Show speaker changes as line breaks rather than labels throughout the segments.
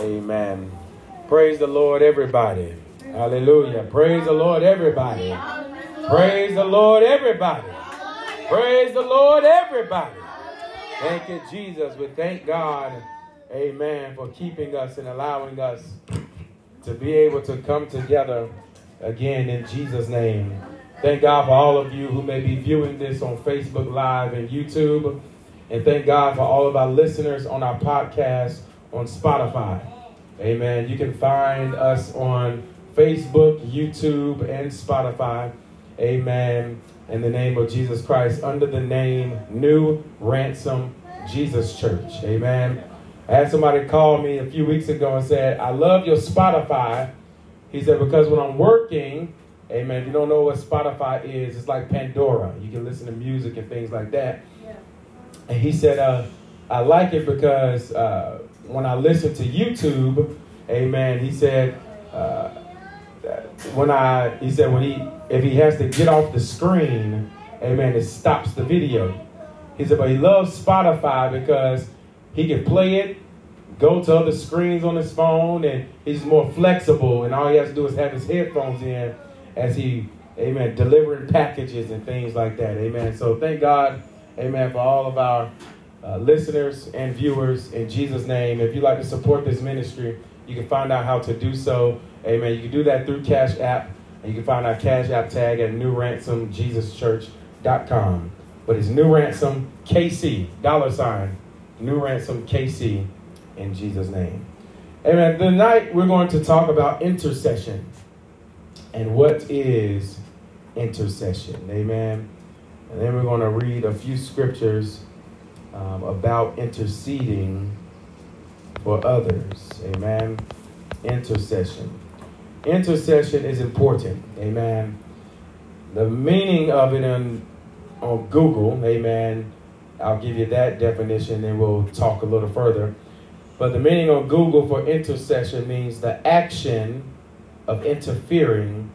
Amen. Praise the Lord, everybody. Hallelujah. Praise the Lord, everybody. Praise the Lord, everybody. Praise the Lord, everybody. Thank you, Jesus. We thank God, amen, for keeping us and allowing us to be able to come together again in Jesus' name. Thank God for all of you who may be viewing this on Facebook Live and YouTube. And thank God for all of our listeners on our podcast on Spotify. Amen. You can find us on Facebook, YouTube, and Spotify. Amen. In the name of Jesus Christ, under the name New Ransom Jesus Church. Amen. I had somebody call me a few weeks ago and said, I love your Spotify. He said, because when I'm working, amen, if you don't know what Spotify is, it's like Pandora. You can listen to music and things like that. Yeah. And he said, uh, I like it because uh, when I listen to YouTube, amen, he said, uh, when I, he said, when he, if he has to get off the screen, amen, it stops the video. He said, but he loves Spotify because he can play it, go to other screens on his phone, and he's more flexible. And all he has to do is have his headphones in as he, amen, delivering packages and things like that. Amen. So thank God, amen, for all of our uh, listeners and viewers in Jesus' name. If you'd like to support this ministry, you can find out how to do so. Amen. You can do that through Cash App. And you can find our Cash App tag at newransomjesuschurch.com. But it's New Ransom KC, dollar sign New Ransom KC in Jesus' name. Amen. Tonight we're going to talk about intercession and what is intercession. Amen. And then we're going to read a few scriptures um, about interceding for others. Amen. Intercession. Intercession is important. Amen. The meaning of it in, on Google, amen, I'll give you that definition and we'll talk a little further. But the meaning on Google for intercession means the action of interfering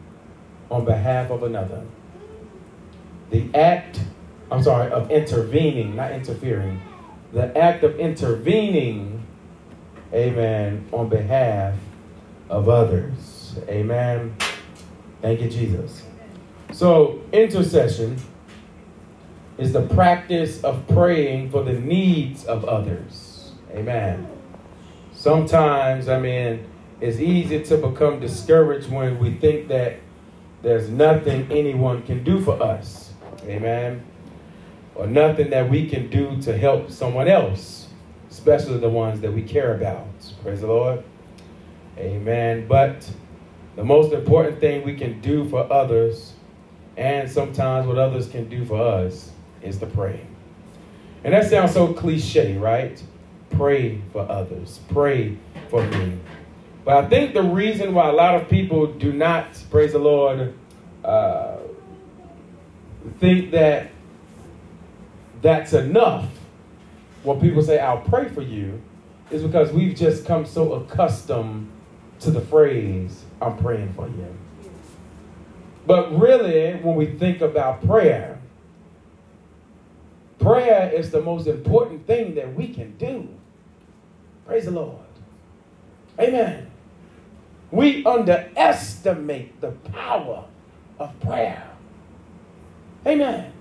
on behalf of another. The act, I'm sorry, of intervening, not interfering. The act of intervening, amen, on behalf of others. Amen. Thank you, Jesus. So, intercession is the practice of praying for the needs of others. Amen. Sometimes, I mean, it's easy to become discouraged when we think that there's nothing anyone can do for us. Amen. Or nothing that we can do to help someone else, especially the ones that we care about. Praise the Lord. Amen. But the most important thing we can do for others, and sometimes what others can do for us, is to pray. And that sounds so cliche, right? Pray for others, pray for me. But I think the reason why a lot of people do not, praise the Lord, uh, think that that's enough when people say, I'll pray for you, is because we've just come so accustomed to the phrase, I'm praying for you. But really, when we think about prayer, Prayer is the most important thing that we can do. Praise the Lord. Amen. We underestimate the power of prayer. Amen.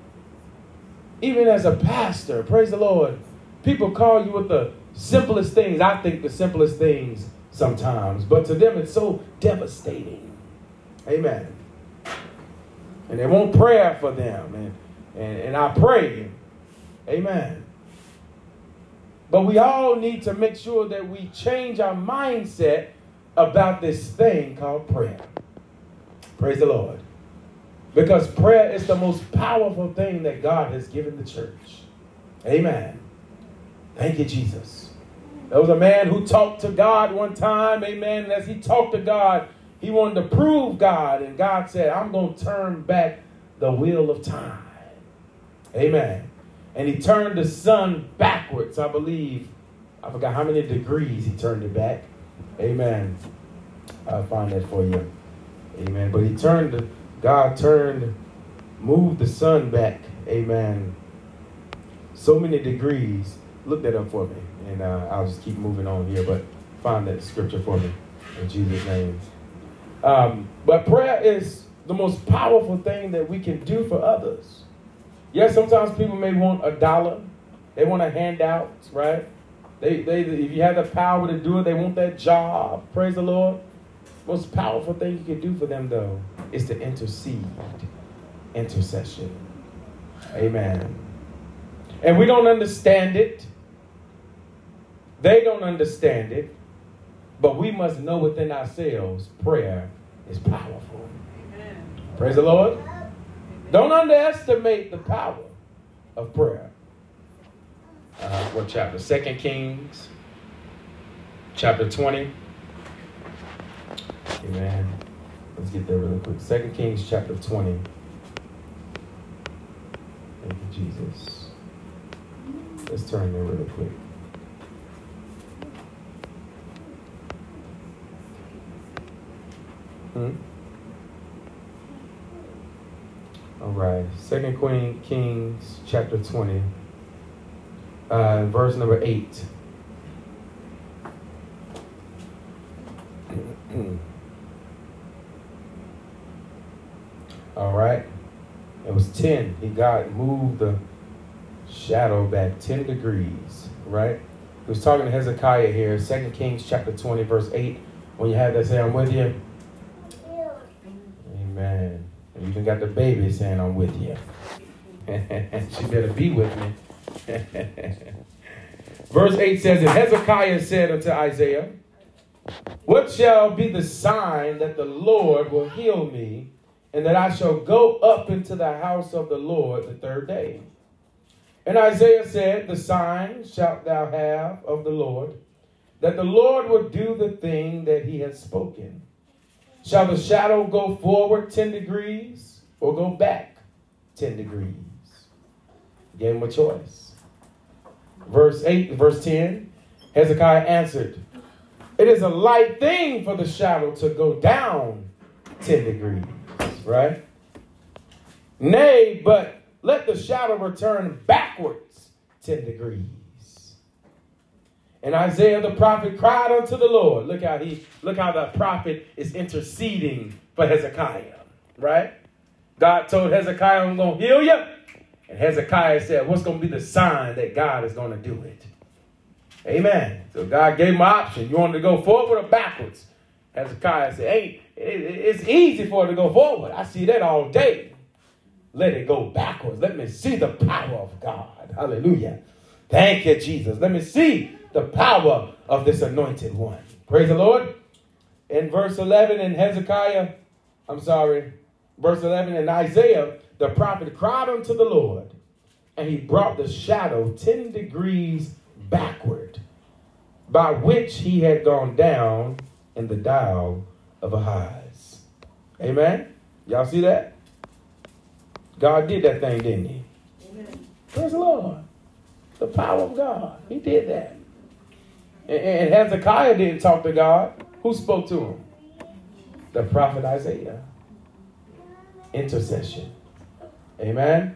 Even as a pastor, praise the Lord, people call you with the simplest things. I think the simplest things sometimes, but to them it's so devastating. Amen. And they want prayer for them. And, and, and I pray Amen. But we all need to make sure that we change our mindset about this thing called prayer. Praise the Lord. Because prayer is the most powerful thing that God has given the church. Amen. Thank you, Jesus. There was a man who talked to God one time, amen. And as he talked to God, he wanted to prove God. And God said, I'm going to turn back the wheel of time. Amen and he turned the sun backwards, I believe. I forgot how many degrees he turned it back. Amen. I'll find that for you. Amen. But he turned, God turned, moved the sun back. Amen. So many degrees. Look that up for me. And uh, I'll just keep moving on here. But find that scripture for me in Jesus' name. Um, but prayer is the most powerful thing that we can do for others. Yes, sometimes people may want a dollar, they want a handout, right? They, they, if you have the power to do it, they want that job. Praise the Lord. Most powerful thing you can do for them, though, is to intercede. Intercession. Amen. And we don't understand it. They don't understand it. But we must know within ourselves prayer is powerful. Amen. Praise the Lord. Don't underestimate the power of prayer. Uh, what chapter? Second Kings, chapter 20. Amen. Let's get there really quick. Second Kings, chapter 20. Thank you, Jesus. Let's turn there really quick. Hmm? All right. Second Queen Kings chapter 20. Uh, verse number 8. All right. It was 10. He got moved the shadow back 10 degrees, right? He was talking to Hezekiah here, Second Kings chapter 20, verse 8. When you have that, say, I'm with you. Amen. And you even got the baby saying, I'm with you. she better be with me. Verse 8 says, And Hezekiah said unto Isaiah, What shall be the sign that the Lord will heal me, and that I shall go up into the house of the Lord the third day? And Isaiah said, The sign shalt thou have of the Lord, that the Lord will do the thing that he has spoken. Shall the shadow go forward 10 degrees or go back 10 degrees? Gave him a choice. Verse 8, verse 10, Hezekiah answered, It is a light thing for the shadow to go down 10 degrees, right? Nay, but let the shadow return backwards 10 degrees. And Isaiah the prophet cried unto the Lord. Look how he look how the prophet is interceding for Hezekiah, right? God told Hezekiah, I'm gonna heal you. And Hezekiah said, What's gonna be the sign that God is gonna do it? Amen. So God gave him an option. You want to go forward or backwards? Hezekiah said, Hey, it's easy for it to go forward. I see that all day. Let it go backwards. Let me see the power of God. Hallelujah. Thank you, Jesus. Let me see the power of this anointed one. Praise the Lord. In verse 11 in Hezekiah, I'm sorry, verse 11 in Isaiah, the prophet cried unto the Lord, and he brought the shadow 10 degrees backward, by which he had gone down in the dial of Ahaz. Amen? Y'all see that? God did that thing, didn't he? Amen. Praise the Lord. The power of God. He did that. And Hezekiah didn't talk to God. Who spoke to him? The prophet Isaiah. Intercession. Amen.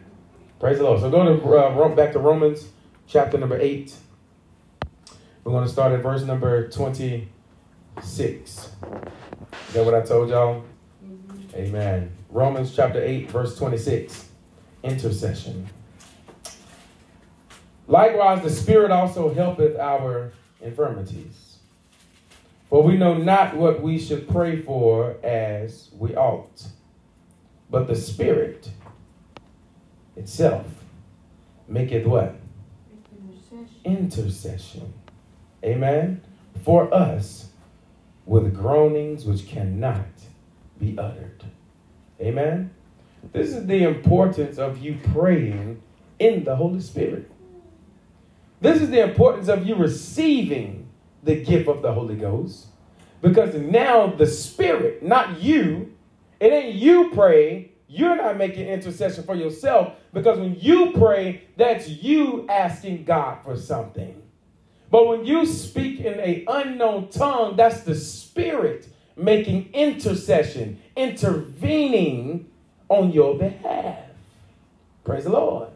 Praise the Lord. So go to uh, back to Romans chapter number 8. We're going to start at verse number 26. Is that what I told y'all? Mm-hmm. Amen. Romans chapter 8, verse 26. Intercession. Likewise, the Spirit also helpeth our infirmities. For we know not what we should pray for as we ought. But the Spirit itself maketh what? Intercession. Intercession. Amen. For us with groanings which cannot be uttered. Amen. This is the importance of you praying in the Holy Spirit. This is the importance of you receiving the gift of the Holy Ghost. Because now the Spirit, not you, it ain't you praying, you're not making intercession for yourself. Because when you pray, that's you asking God for something. But when you speak in an unknown tongue, that's the Spirit making intercession, intervening on your behalf. Praise the Lord.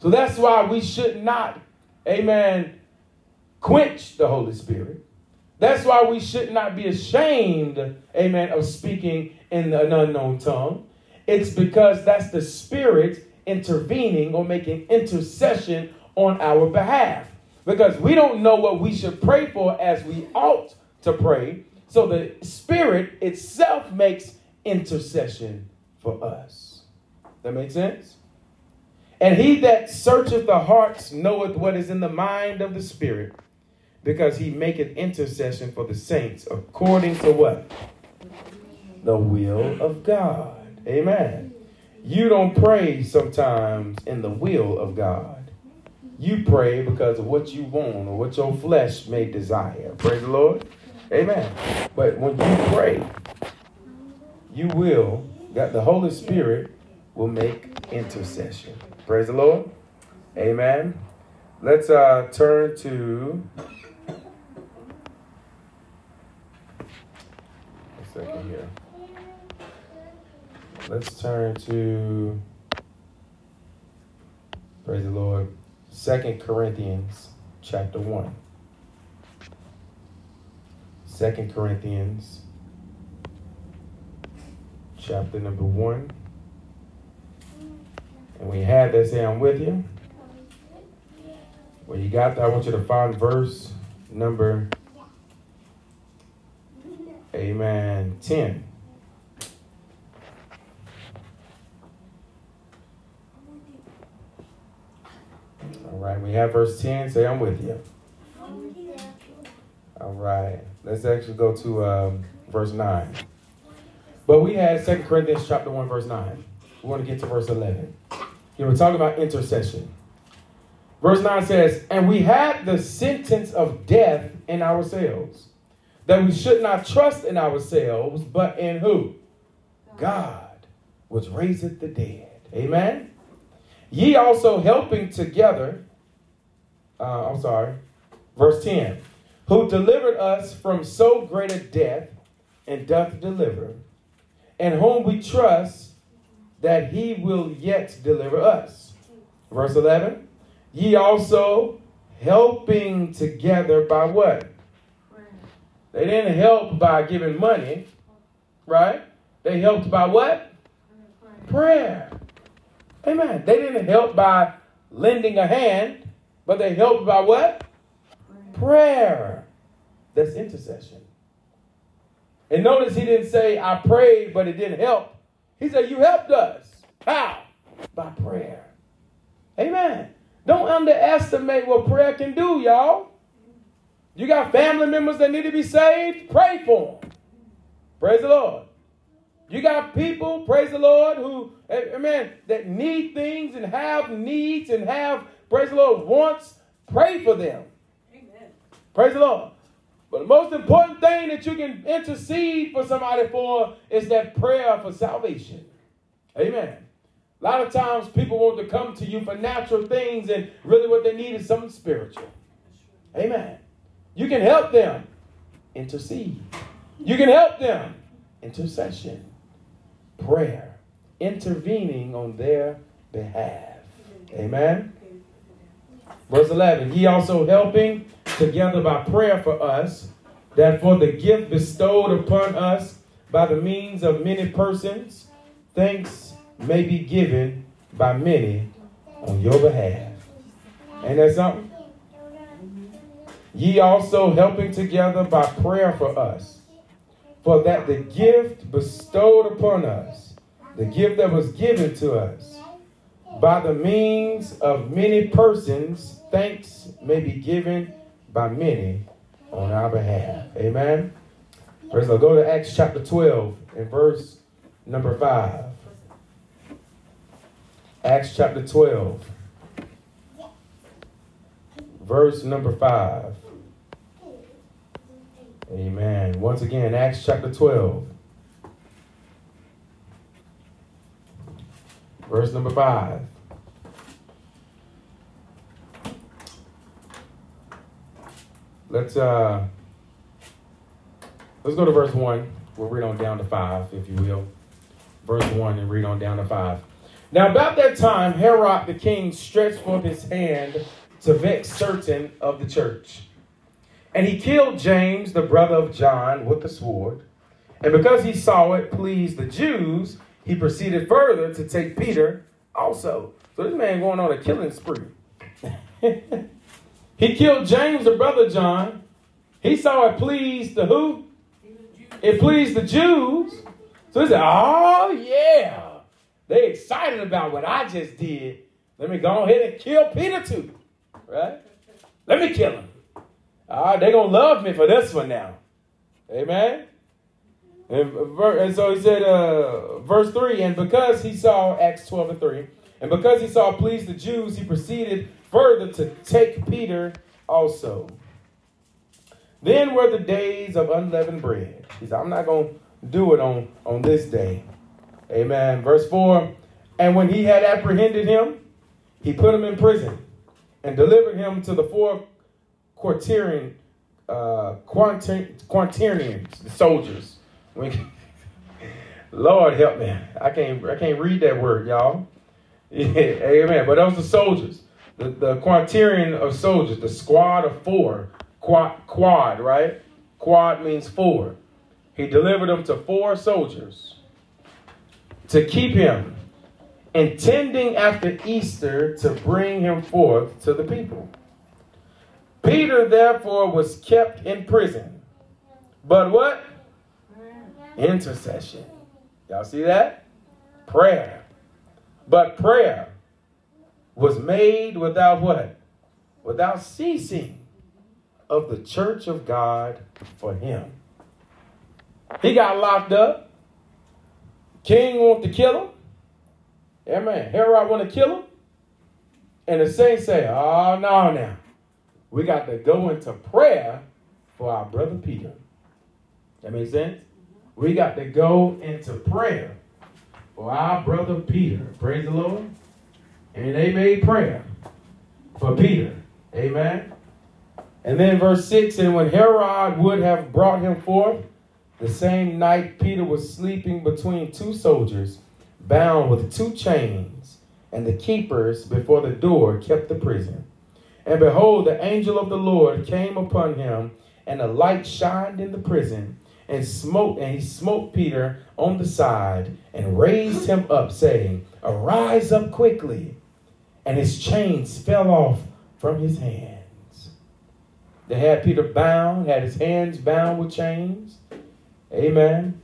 So that's why we should not, amen, quench the Holy Spirit. That's why we should not be ashamed, amen, of speaking in an unknown tongue. It's because that's the Spirit intervening or making intercession on our behalf. Because we don't know what we should pray for as we ought to pray. So the Spirit itself makes intercession for us. That makes sense? And he that searcheth the hearts knoweth what is in the mind of the Spirit, because he maketh intercession for the saints according to what? The will of God. Amen. You don't pray sometimes in the will of God. You pray because of what you want or what your flesh may desire. Praise the Lord. Amen. But when you pray, you will, that the Holy Spirit will make intercession. Praise the Lord. Amen. Let's uh, turn to. A second here. Let's turn to. Praise the Lord. Second Corinthians chapter 1. Second Corinthians chapter number 1. And you have that, say, I'm with you. When you got that, I want you to find verse number, amen, 10. All right, we have verse 10. Say, I'm with you. All right, let's actually go to um, verse 9. But we had Second Corinthians chapter 1, verse 9. We want to get to verse 11. Here we're talking about intercession. Verse 9 says, And we had the sentence of death in ourselves, that we should not trust in ourselves, but in who? God, which raiseth the dead. Amen. Ye also helping together, uh, I'm sorry, verse 10, who delivered us from so great a death and doth deliver, and whom we trust that he will yet deliver us. Verse 11, ye also helping together by what? They didn't help by giving money, right? They helped by what? Prayer. Amen. They didn't help by lending a hand, but they helped by what? Prayer. That's intercession. And notice he didn't say, I prayed, but it didn't help. He said, You helped us. How? By prayer. Amen. Don't underestimate what prayer can do, y'all. You got family members that need to be saved? Pray for them. Praise the Lord. You got people, praise the Lord, who, amen, that need things and have needs and have, praise the Lord, wants. Pray for them. Amen. Praise the Lord. But the most important thing that you can intercede for somebody for is that prayer for salvation. Amen. A lot of times people want to come to you for natural things, and really what they need is something spiritual. Amen. You can help them intercede. You can help them intercession, prayer, intervening on their behalf. Amen. Verse 11, he also helping together by prayer for us, that for the gift bestowed upon us by the means of many persons, thanks may be given by many on your behalf. Ain't that something? Ye also helping together by prayer for us, for that the gift bestowed upon us, the gift that was given to us, by the means of many persons, thanks may be given by many on our behalf. Amen. First, I'll go to Acts chapter 12 and verse number 5. Acts chapter 12, verse number 5. Amen. Once again, Acts chapter 12, verse number 5. Let's uh let's go to verse 1. We'll read on down to 5, if you will. Verse 1 and read on down to 5. Now about that time, Herod the king stretched forth his hand to vex certain of the church. And he killed James, the brother of John, with the sword. And because he saw it pleased the Jews, he proceeded further to take Peter also. So this man going on a killing spree. he killed James, the brother John. He saw it pleased the who? It pleased the Jews. So he said, oh yeah. They excited about what I just did. Let me go ahead and kill Peter too. Right? Let me kill him. All right, they're going to love me for this one now. Amen. And, so he said, uh, verse 3 And because he saw, Acts 12 and 3, and because he saw please the Jews, he proceeded further to take Peter also. Then were the days of unleavened bread. He said, I'm not going to do it on, on this day. Amen. Verse 4 And when he had apprehended him, he put him in prison and delivered him to the four quaternion, uh, quaternions, the soldiers. Lord help me. I can't I can't read that word, y'all. Yeah, amen. But those are soldiers. The, the quaternion of soldiers, the squad of four. Quad, quad, right? Quad means four. He delivered them to four soldiers to keep him, intending after Easter to bring him forth to the people. Peter therefore was kept in prison. But what? Intercession. Y'all see that? Prayer. But prayer was made without what? Without ceasing of the church of God for him. He got locked up. King want to kill him. Amen. Herod want to kill him. And the saints say, oh, no, now. We got to go into prayer for our brother Peter. That makes sense? We got to go into prayer for our brother Peter. Praise the Lord. And they made prayer for Peter. Amen. And then verse 6 And when Herod would have brought him forth, the same night Peter was sleeping between two soldiers, bound with two chains, and the keepers before the door kept the prison. And behold, the angel of the Lord came upon him, and a light shined in the prison, and smote, and he smote Peter on the side, and raised him up, saying, Arise up quickly. And his chains fell off from his hands. They had Peter bound, had his hands bound with chains. Amen.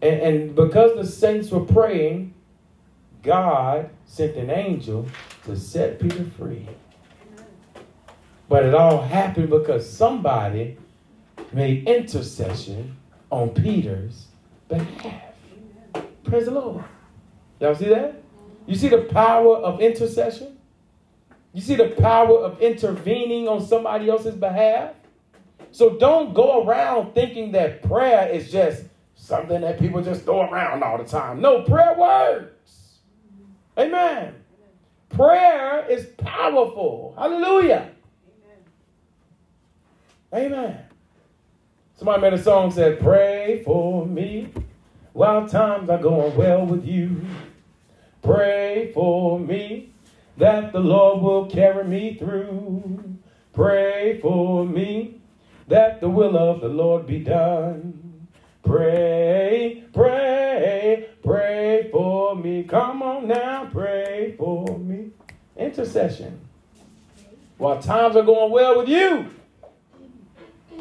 And, and because the saints were praying, God sent an angel to set Peter free. But it all happened because somebody made intercession on Peter's behalf. Praise the Lord. Y'all see that? You see the power of intercession? You see the power of intervening on somebody else's behalf? So don't go around thinking that prayer is just something that people just throw around all the time. No, prayer works. Amen. Prayer is powerful. Hallelujah. Amen. Somebody made a song said, Pray for me while times are going well with you. Pray for me that the Lord will carry me through. Pray for me that the will of the Lord be done. Pray, pray, pray for me. Come on now, pray for me. Intercession. While times are going well with you,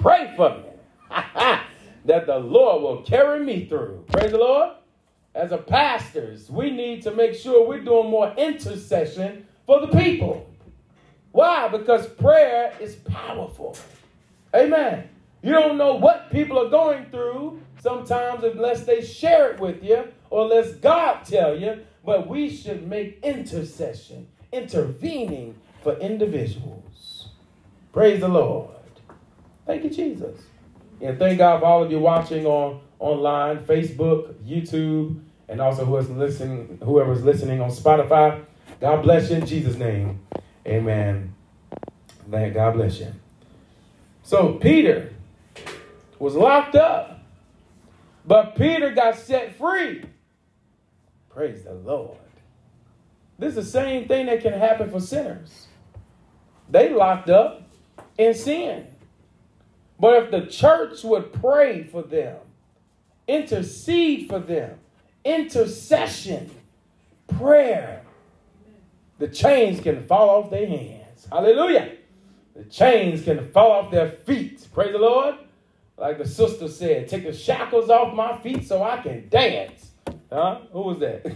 Pray for me that the Lord will carry me through. Praise the Lord. As a pastors, we need to make sure we're doing more intercession for the people. Why? Because prayer is powerful. Amen. You don't know what people are going through sometimes unless they share it with you or unless God tell you, but we should make intercession, intervening for individuals. Praise the Lord. Thank you, Jesus. And thank God for all of you watching on online, Facebook, YouTube, and also who is listening, whoever's listening on Spotify. God bless you in Jesus' name. Amen. Thank God bless you. So Peter was locked up, but Peter got set free. Praise the Lord. This is the same thing that can happen for sinners. They locked up in sin. But if the church would pray for them, intercede for them, intercession, prayer, the chains can fall off their hands. Hallelujah. The chains can fall off their feet. Praise the Lord. Like the sister said, take the shackles off my feet so I can dance. Huh? Who was that?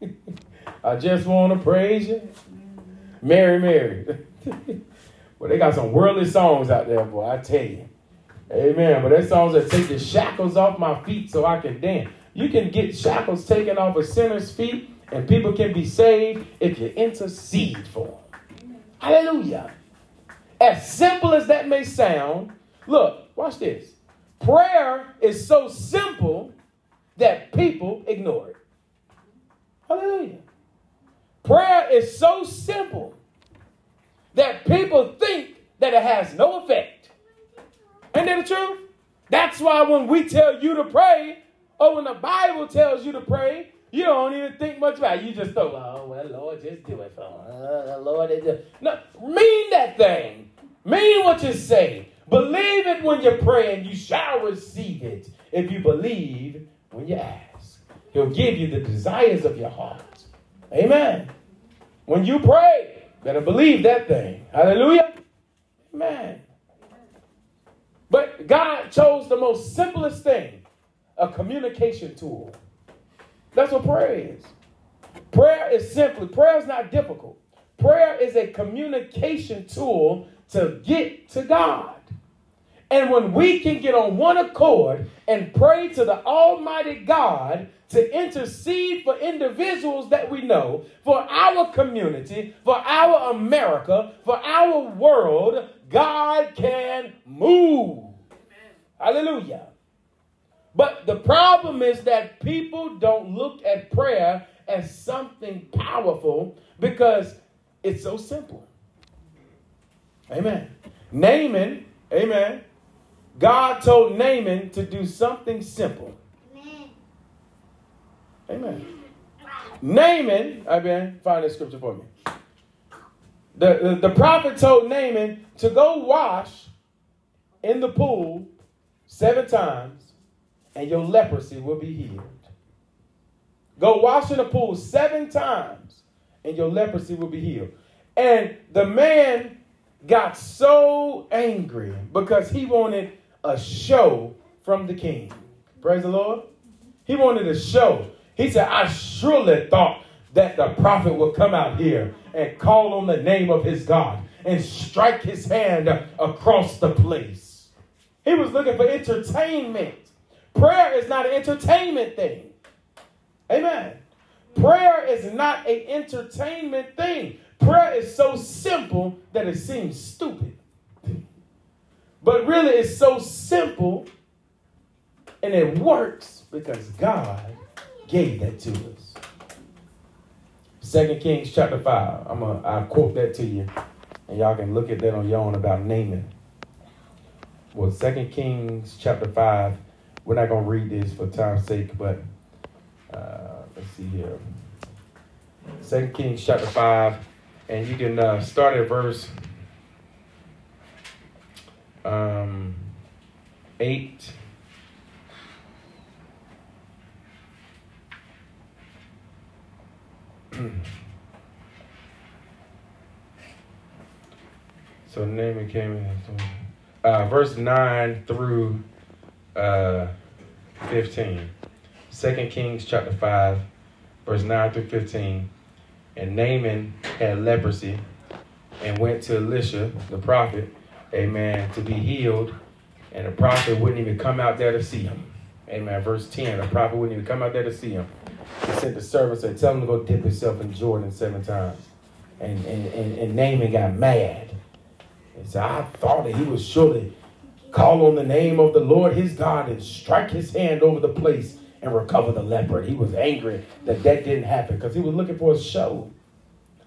I just want to praise you. Mary, Mary. well, they got some worldly songs out there, boy, I tell you. Amen. But that songs that take the shackles off my feet so I can dance. You can get shackles taken off a sinner's feet, and people can be saved if you intercede for them. Hallelujah. As simple as that may sound, look, watch this. Prayer is so simple that people ignore it. Hallelujah. Prayer is so simple that people think that it has no effect. Ain't that the truth? That's why when we tell you to pray, or when the Bible tells you to pray, you don't even think much about it. You just throw, oh, well, Lord, just do it for me. Uh, Lord, just... no, mean that thing. Mean what you say. Believe it when you pray, and you shall receive it if you believe when you ask. He'll give you the desires of your heart. Amen. When you pray, better believe that thing. Hallelujah. Amen. But God chose the most simplest thing a communication tool. That's what prayer is. Prayer is simply, prayer is not difficult. Prayer is a communication tool to get to God. And when we can get on one accord and pray to the Almighty God to intercede for individuals that we know, for our community, for our America, for our world, God can move. Hallelujah. But the problem is that people don't look at prayer as something powerful because it's so simple. Amen. Naaman, amen. God told Naaman to do something simple. Amen. Naaman, amen. Find this scripture for me. The, the, prophet told Naaman to go wash in the pool seven times and your leprosy will be healed. Go wash in the pool seven times and your leprosy will be healed. And the man got so angry because he wanted a show from the king. Praise the Lord. He wanted a show. He said, I surely thought that the prophet would come out here and call on the name of his God and strike his hand across the place. He was looking for entertainment. Prayer is not an entertainment thing. Amen. Prayer is not an entertainment thing. Prayer is so simple that it seems stupid. But really, it's so simple and it works because God gave that to us. Second Kings chapter 5. I'm gonna I'll quote that to you. And y'all can look at that on your own about Naaman. Well, Second Kings chapter 5. We're not gonna read this for time's sake, but uh, let's see here. Second Kings chapter 5, and you can uh, start at verse um, 8. so Naaman came in. Uh, verse 9 through uh, 15. 2 Kings chapter 5, verse 9 through 15. And Naaman had leprosy and went to Elisha, the prophet, amen, to be healed. And the prophet wouldn't even come out there to see him. Amen. Verse 10, the prophet wouldn't even come out there to see him. Sent the servant and tell him to go dip himself in Jordan seven times. And, and, and, and Naaman got mad. He said, I thought that he was surely call on the name of the Lord his God and strike his hand over the place and recover the leopard. He was angry that that didn't happen because he was looking for a show.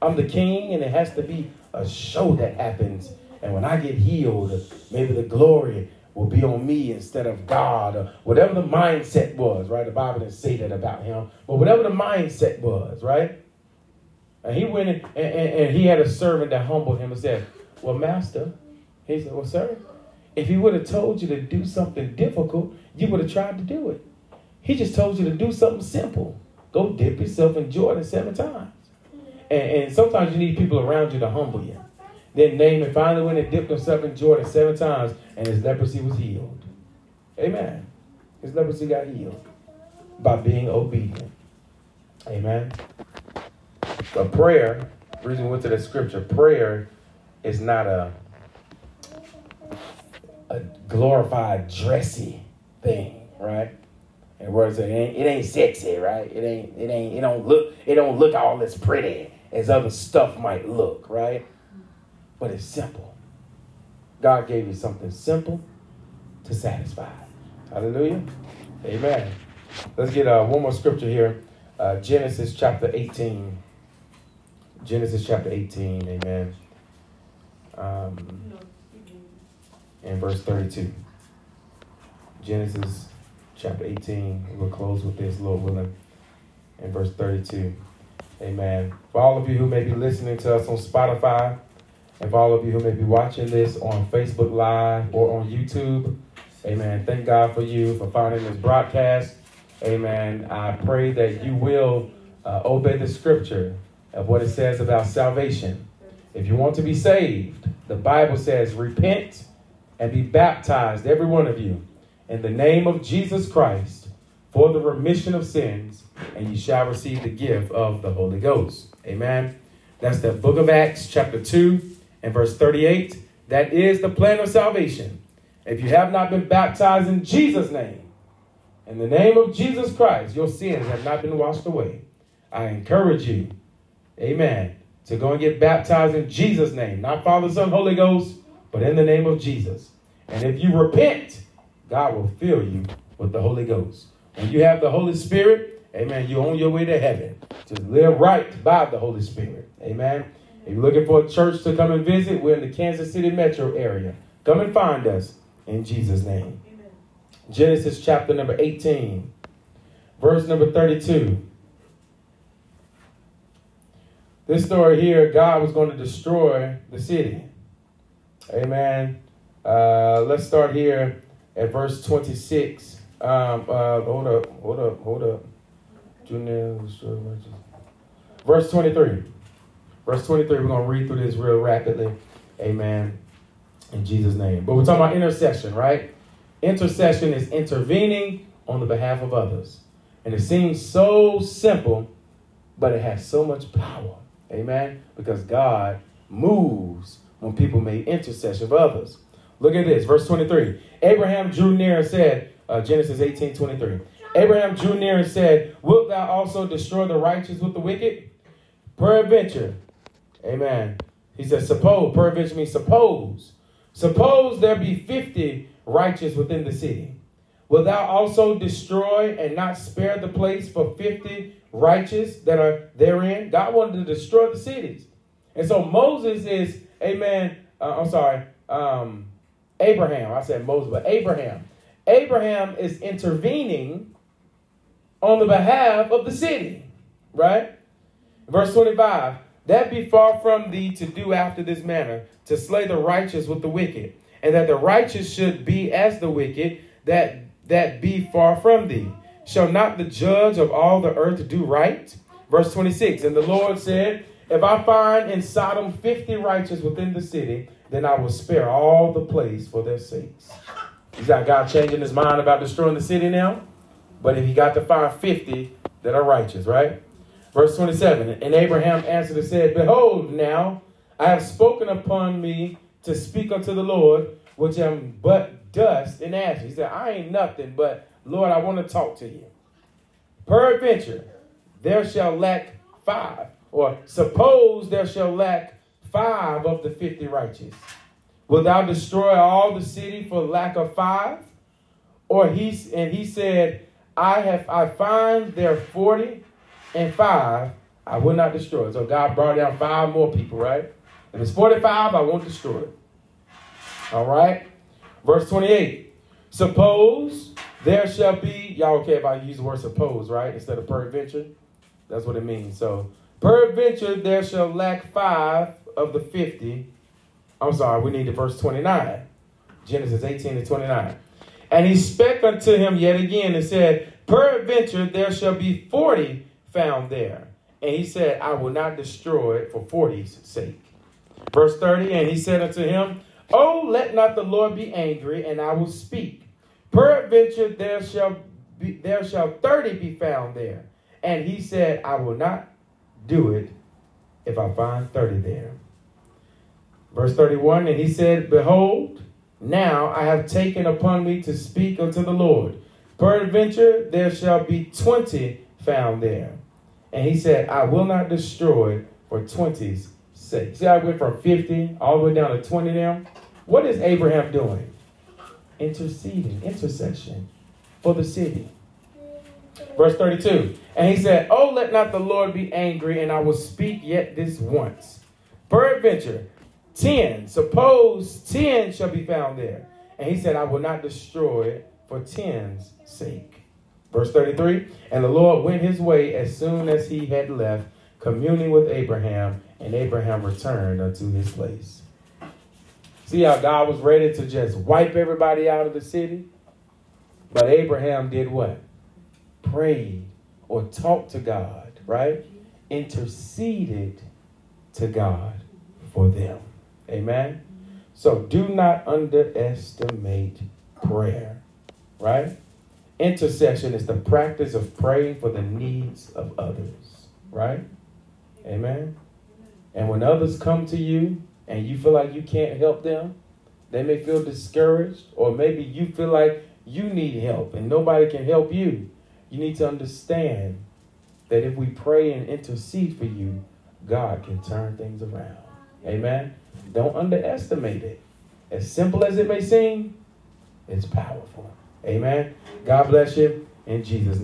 I'm the king, and it has to be a show that happens. And when I get healed, maybe the glory will be on me instead of God, or whatever the mindset was, right? The Bible didn't say that about him, but whatever the mindset was, right? And he went in, and, and, and he had a servant that humbled him and said, Well, master, he said, Well, sir, If he would have told you to do something difficult, you would have tried to do it. He just told you to do something simple. Go dip yourself in Jordan seven times. And, and sometimes you need people around you to humble you. Then Naaman finally went and dipped himself in Jordan seven times, and his leprosy was healed. Amen. His leprosy got healed by being obedient. Amen. The prayer, reason we went to the scripture, prayer is not a a glorified, dressy thing, right? And words it ain't, it ain't sexy, right? It ain't it ain't it don't look it don't look all as pretty as other stuff might look, right? But it's simple. God gave you something simple to satisfy. Hallelujah. Amen. Let's get uh, one more scripture here. Uh, Genesis chapter 18. Genesis chapter 18. Amen. Um, and verse 32. Genesis chapter 18. We'll close with this, Lord willing, in verse 32. Amen. For all of you who may be listening to us on Spotify, and for all of you who may be watching this on Facebook Live or on YouTube, amen. Thank God for you for finding this broadcast. Amen. I pray that you will uh, obey the scripture of what it says about salvation. If you want to be saved, the Bible says, repent and be baptized, every one of you, in the name of Jesus Christ for the remission of sins, and you shall receive the gift of the Holy Ghost. Amen. That's the book of Acts, chapter 2, and verse 38. That is the plan of salvation. If you have not been baptized in Jesus' name, in the name of Jesus Christ, your sins have not been washed away. I encourage you, amen, to go and get baptized in Jesus' name, not Father, Son, Holy Ghost, but in the name of Jesus. And if you repent, God will fill you with the Holy Ghost. When you have the Holy Spirit, amen, you're on your way to heaven. Just live right by the Holy Spirit. Amen. If you're looking for a church to come and visit, we're in the Kansas City metro area. Come and find us in Jesus' name. Amen. Genesis chapter number 18, verse number 32. This story here, God was going to destroy the city. Amen. Uh, let's start here at verse 26. Um, uh, hold up, hold up, hold up. Verse 23. Verse 23, we're going to read through this real rapidly. Amen. In Jesus' name. But we're talking about intercession, right? Intercession is intervening on the behalf of others. And it seems so simple, but it has so much power. Amen. Because God moves when people make intercession for others. Look at this, verse 23. Abraham drew near and said, uh, Genesis 18 23. Abraham drew near and said, Wilt thou also destroy the righteous with the wicked? Peradventure. Amen. He says, Suppose. Peradventure means suppose. Suppose there be 50 righteous within the city. Will thou also destroy and not spare the place for 50 righteous that are therein? God wanted to destroy the cities. And so Moses is, amen, uh, I'm sorry, um, Abraham. I said Moses, but Abraham. Abraham is intervening on the behalf of the city, right? Verse 25 That be far from thee to do after this manner, to slay the righteous with the wicked, and that the righteous should be as the wicked, that that be far from thee. Shall not the judge of all the earth do right? Verse 26 And the Lord said, If I find in Sodom 50 righteous within the city, then I will spare all the place for their sakes. You got God changing his mind about destroying the city now? But if he got to find 50 that are righteous, right? Verse 27 And Abraham answered and said, Behold, now I have spoken upon me to speak unto the Lord, which am but dust and ashes. He said, I ain't nothing, but Lord, I want to talk to you. Peradventure, there shall lack five, or suppose there shall lack five of the fifty righteous? Will thou destroy all the city for lack of five? Or he and he said, I have I find there forty and five, I will not destroy. So God brought down five more people, right? If it's 45, I won't destroy it. All right? Verse 28. Suppose there shall be, y'all okay if I use the word suppose, right? Instead of peradventure? That's what it means. So, peradventure there shall lack five of the 50. I'm sorry, we need the verse 29. Genesis 18 to 29. And he spake unto him yet again and said, Peradventure there shall be forty found there. And he said, I will not destroy it for forty's sake. Verse 30, and he said unto him, Oh, let not the Lord be angry, and I will speak. Peradventure there shall be, there shall thirty be found there. And he said, I will not do it if I find thirty there. Verse 31, and he said, Behold, now I have taken upon me to speak unto the Lord. Peradventure there shall be twenty found there. And he said, I will not destroy for twenty's sake. See, I went from 50 all the way down to 20 now. What is Abraham doing? Interceding, intercession for the city. Verse 32. And he said, Oh, let not the Lord be angry, and I will speak yet this once. Peradventure, ten, suppose ten shall be found there. And he said, I will not destroy it for ten's sake. Verse 33 And the Lord went his way as soon as he had left, communing with Abraham, and Abraham returned unto his place. See how God was ready to just wipe everybody out of the city? But Abraham did what? Prayed or talked to God, right? Interceded to God for them. Amen? So do not underestimate prayer, right? Intercession is the practice of praying for the needs of others, right? Amen? And when others come to you and you feel like you can't help them, they may feel discouraged, or maybe you feel like you need help and nobody can help you. You need to understand that if we pray and intercede for you, God can turn things around. Amen? Don't underestimate it. As simple as it may seem, it's powerful. Amen. God bless you in Jesus' name.